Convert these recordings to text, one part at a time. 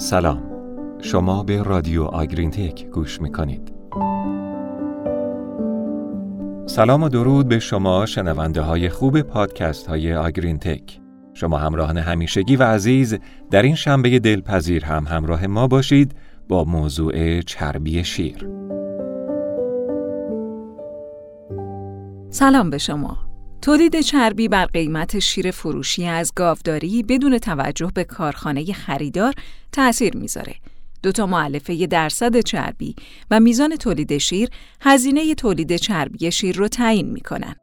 سلام. شما به رادیو آگرین تک گوش می‌کنید. سلام و درود به شما شنونده های خوب پادکست های آگرین تک شما همراهان همیشگی و عزیز در این شنبه دلپذیر هم همراه ما باشید با موضوع چربی شیر. سلام به شما. تولید چربی بر قیمت شیر فروشی از گاوداری بدون توجه به کارخانه خریدار تأثیر می‌ذاره. دو تا معلفه درصد چربی و میزان تولید شیر هزینه تولید چربی شیر رو تعیین می‌کنن.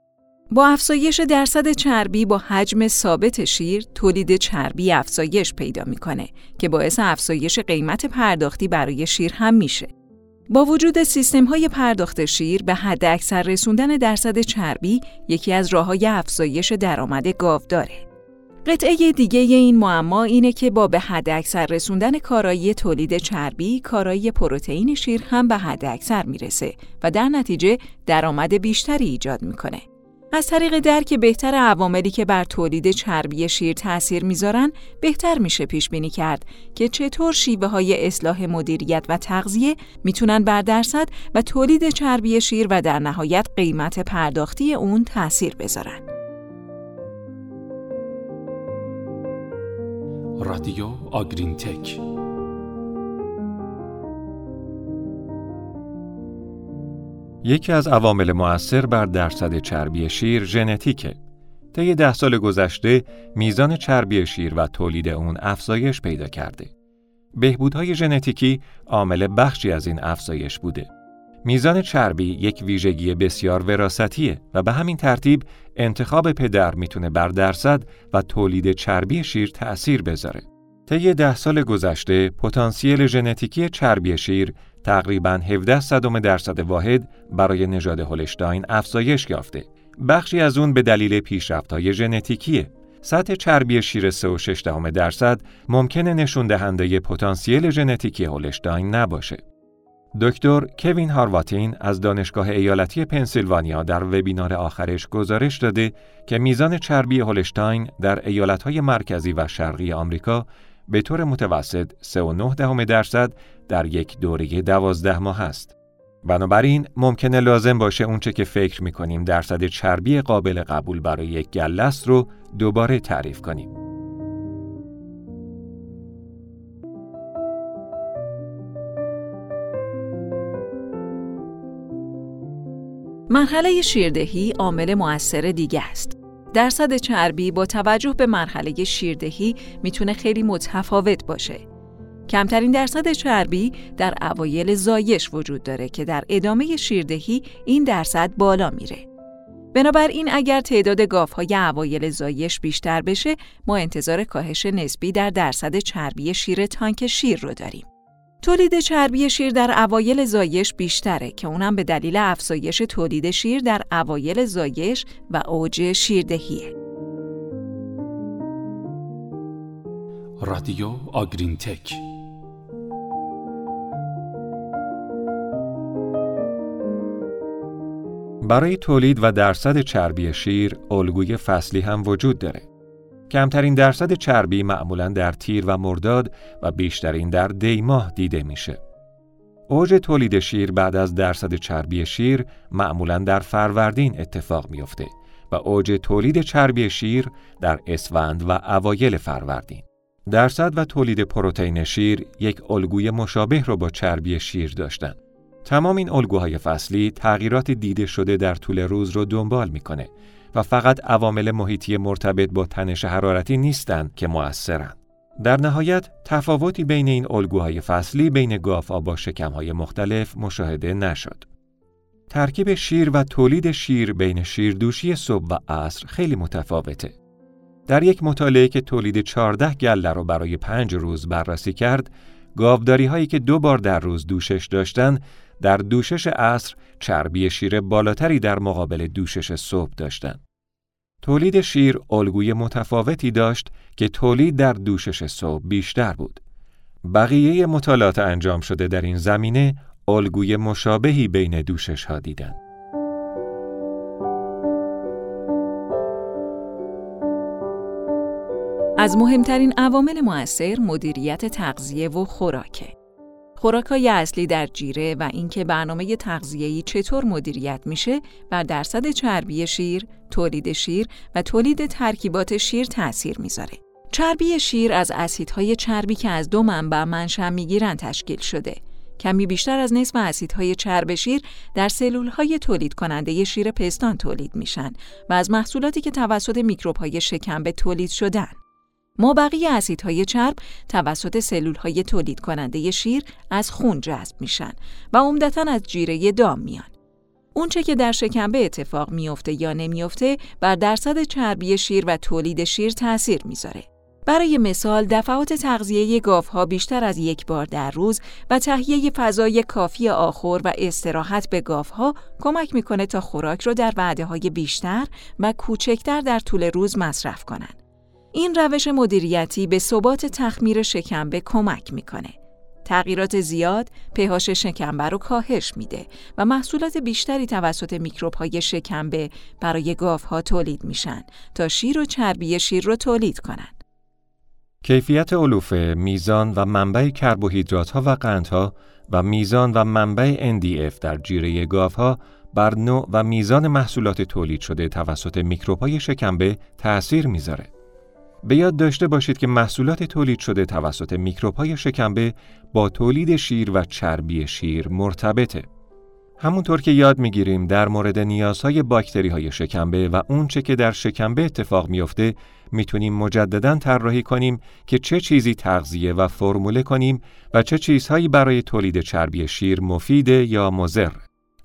با افزایش درصد چربی با حجم ثابت شیر تولید چربی افزایش پیدا می‌کنه که باعث افزایش قیمت پرداختی برای شیر هم میشه. با وجود سیستم های پرداخت شیر به حد اکثر رسوندن درصد چربی یکی از راه های افزایش درآمد گاو داره. قطعه دیگه این معما اینه که با به حد اکثر رسوندن کارایی تولید چربی، کارایی پروتئین شیر هم به حد اکثر می‌رسه و در نتیجه درآمد بیشتری ایجاد می‌کنه. از طریق درک بهتر عواملی که بر تولید چربی شیر تأثیر می‌ذارن بهتر میشه پیش بینی کرد که چطور شیوه های اصلاح مدیریت و تغذیه می‌تونن بر درصد و تولید چربی شیر و در نهایت قیمت پرداختی اون تأثیر بذارن. رادیو آگرین تک یکی از عوامل مؤثر بر درصد چربی شیر ژنتیکه. طی ده سال گذشته میزان چربی شیر و تولید اون افزایش پیدا کرده. بهبودهای ژنتیکی عامل بخشی از این افزایش بوده. میزان چربی یک ویژگی بسیار وراستیه و به همین ترتیب انتخاب پدر می‌تونه بر درصد و تولید چربی شیر تأثیر بذاره. طی ده سال گذشته پتانسیل ژنتیکی چربی شیر تقریبا 17 صدم درصد واحد برای نژاد هولشتاین افزایش یافته. بخشی از اون به دلیل پیشرفت‌های ژنتیکیه. سطح چربی شیر 3.6 درصد ممکنه نشون دهنده پتانسیل ژنتیکی هولشتاین نباشه. دکتر کوین هارواتین از دانشگاه ایالتی پنسیلوانیا در وبینار آخرش گزارش داده که میزان چربی هولشتاین در ایالتهای مرکزی و شرقی آمریکا به طور متوسط 3.9 درصد در یک دوره دوازده ماه است. بنابراین ممکنه لازم باشه اونچه که فکر می‌کنیم درصد چربی قابل قبول برای یک گله رو دوباره تعریف کنیم. مرحله شیردهی عامل مؤثر دیگه است. درصد چربی با توجه به مرحله شیردهی می‌تونه خیلی متفاوت باشه. کمترین درصد چربی در اوایل زایش وجود داره که در ادامه شیردهی این درصد بالا میره. بنابراین اگر تعداد گاوهای اوایل زایش بیشتر بشه ما انتظار کاهش نسبی در درصد چربی شیر تانک شیر رو داریم. تولید چربی شیر در اوایل زایش بیشتره که اونم به دلیل افزایش تولید شیر در اوایل زایش و اوج شیردهیه. رادیو آگرین تک برای تولید و درصد چربی شیر الگوی فصلی هم وجود داره. کمترین درصد چربی معمولا در تیر و مرداد و بیشترین در دی ماه دیده میشه. اوج تولید شیر بعد از درصد چربی شیر معمولا در فروردین اتفاق میافته و اوج تولید چربی شیر در اسفند و اوایل فروردین. درصد و تولید پروتئین شیر یک الگوی مشابه را با چربی شیر داشتند. تمام این الگوهای فصلی تغییرات دیده شده در طول روز رو دنبال می‌کنه و فقط عوامل محیطی مرتبط با تنش حرارتی نیستند که مؤثرند. در نهایت تفاوتی بین این الگوهای فصلی بین گاوها با شکمهای مختلف مشاهده نشد. ترکیب شیر و تولید شیر بین شیردوشی صبح و عصر خیلی متفاوته. در یک مطالعه که تولید 14 گله را برای پنج روز بررسی کرد، گاوداری هایی که دو بار در روز دوشش داشتند در دوشش عصر چربی شیر بالاتری در مقابل دوشش صبح داشتند. تولید شیر الگوی متفاوتی داشت که تولید در دوشش صبح بیشتر بود. بقیه مطالعات انجام شده در این زمینه الگوی مشابهی بین دوشش ها دیدند. از مهمترین عوامل مؤثر مدیریت تغذیه و خوراکه. خوراکهای اصلی در جیره و اینکه برنامه تغذیه‌ای چطور مدیریت میشه بر درصد چربی شیر، تولید شیر و تولید ترکیبات شیر تأثیر می‌ذاره. چربی شیر از اسیدهای چربی که از دو منبع منشأ می‌گیرن تشکیل شده. کمی بیشتر از نصف اسیدهای چرب شیر در سلولهای تولید کننده شیر پستان تولید میشن و از محصولاتی که توسط میکروبهای شکمبه تولید شدن. ما بقیه اسیدهای چرب توسط سلولهای تولید کننده شیر از خون جذب میشن و عمدتا از جیره دام میان. اونچه که در شکمبه اتفاق میافته یا نمیافته بر درصد چربی شیر و تولید شیر تاثیر می‌ذاره. برای مثال دفعات تغذیه گاوها بیشتر از یک بار در روز و تهیه فضای کافی آخر و استراحت به گاوها کمک می‌کنه تا خوراک رو در وعده های بیشتر و کوچکتر در طول روز مصرف کنند. این روش مدیریتی به ثبات تخمیر شکمبه کمک می‌کنه. تغییرات زیاد پهاش شکمبه رو کاهش میده و محصولات بیشتری توسط میکروب های شکمبه برای گاوها تولید میشن تا شیر و چربی شیر رو تولید کنن. کیفیت علوفه، میزان و منبع کربوهیدرات ها و قندها و میزان و منبع NDF در جیره گاوها بر نوع و میزان محصولات تولید شده توسط میکروب‌های شکمبه تأثیر می‌ذاره. به یاد داشته باشید که محصولات تولید شده توسط میکروب‌های شکمبه با تولید شیر و چربی شیر مرتبطه. همونطور که یاد می‌گیریم در مورد نیازهای باکتری های شکمبه و اونچه که در شکمبه اتفاق میافته می‌تونیم مجددا طراحی کنیم که چه چیزی تغذیه و فرموله کنیم و چه چیزهایی برای تولید چربی شیر مفیده یا مضر.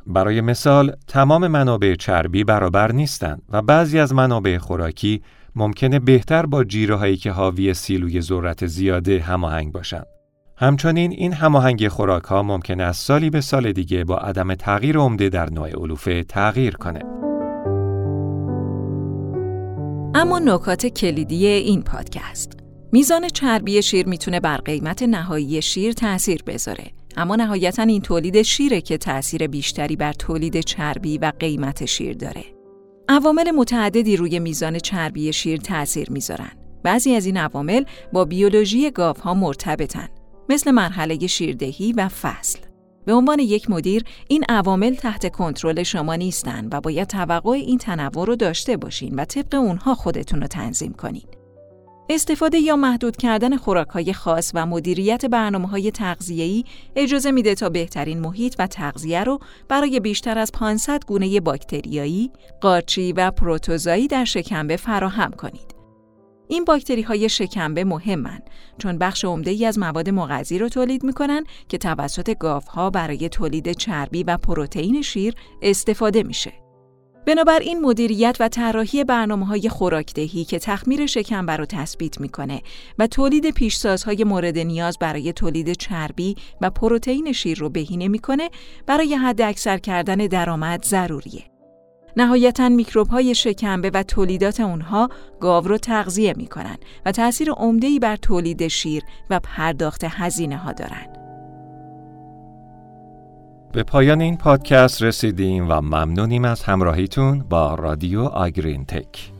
برای مثال تمام منابع چربی برابر نیستند و بعضی از منابع خوراکی ممکنه بهتر با جیره هایی که حاوی سیلوی ذرت زیاده هماهنگ باشند. همچنین این هماهنگی خوراک ها ممکن از سالی به سال دیگه با عدم تغییر عمده در نوع علوفه تغییر کنه. اما نکات کلیدی این پادکست میزان چربی شیر می‌تونه بر قیمت نهایی شیر تأثیر بذاره اما نهایتا این تولید شیره که تأثیر بیشتری بر تولید چربی و قیمت شیر داره عوامل متعددی روی میزان چربی شیر تأثیر می‌ذارن بعضی از این عوامل با بیولوژی گاوها مرتبطن مثل مرحله شیردهی و فصل. به عنوان یک مدیر این عوامل تحت کنترل شما نیستن و باید توقع این تنوع رو داشته باشین و طبق اونها خودتون رو تنظیم کنین. استفاده یا محدود کردن خوراکهای خاص و مدیریت برنامه های تغذیه‌ای اجازه میده تا بهترین محیط و تغذیه رو برای بیشتر از 500 گونه باکتریایی، قارچی و پروتوزایی در شکمبه فراهم کنید. این باکتری های شکمبه مهمن چون بخش عمده ای از مواد مغذی رو تولید می‌کنن که توسط گاوها برای تولید چربی و پروتئین شیر استفاده میشه. بنابراین مدیریت و طراحی برنامه های خوراکدهی که تخمیر شکمبه رو تثبیت می‌کنه و تولید پیشسازهای مورد نیاز برای تولید چربی و پروتئین شیر رو بهینه می‌کنه برای حد اکثر کردن درآمد ضروریه. نهایتا میکروب های شکمبه و تولیدات اونها گاو رو تغذیه می‌کنن و تأثیر ای بر تولید شیر و پرداخت هزینه ها دارن. به پایان این پادکست رسیدیم و ممنونیم از همراهیتون با رادیو آگرین تک.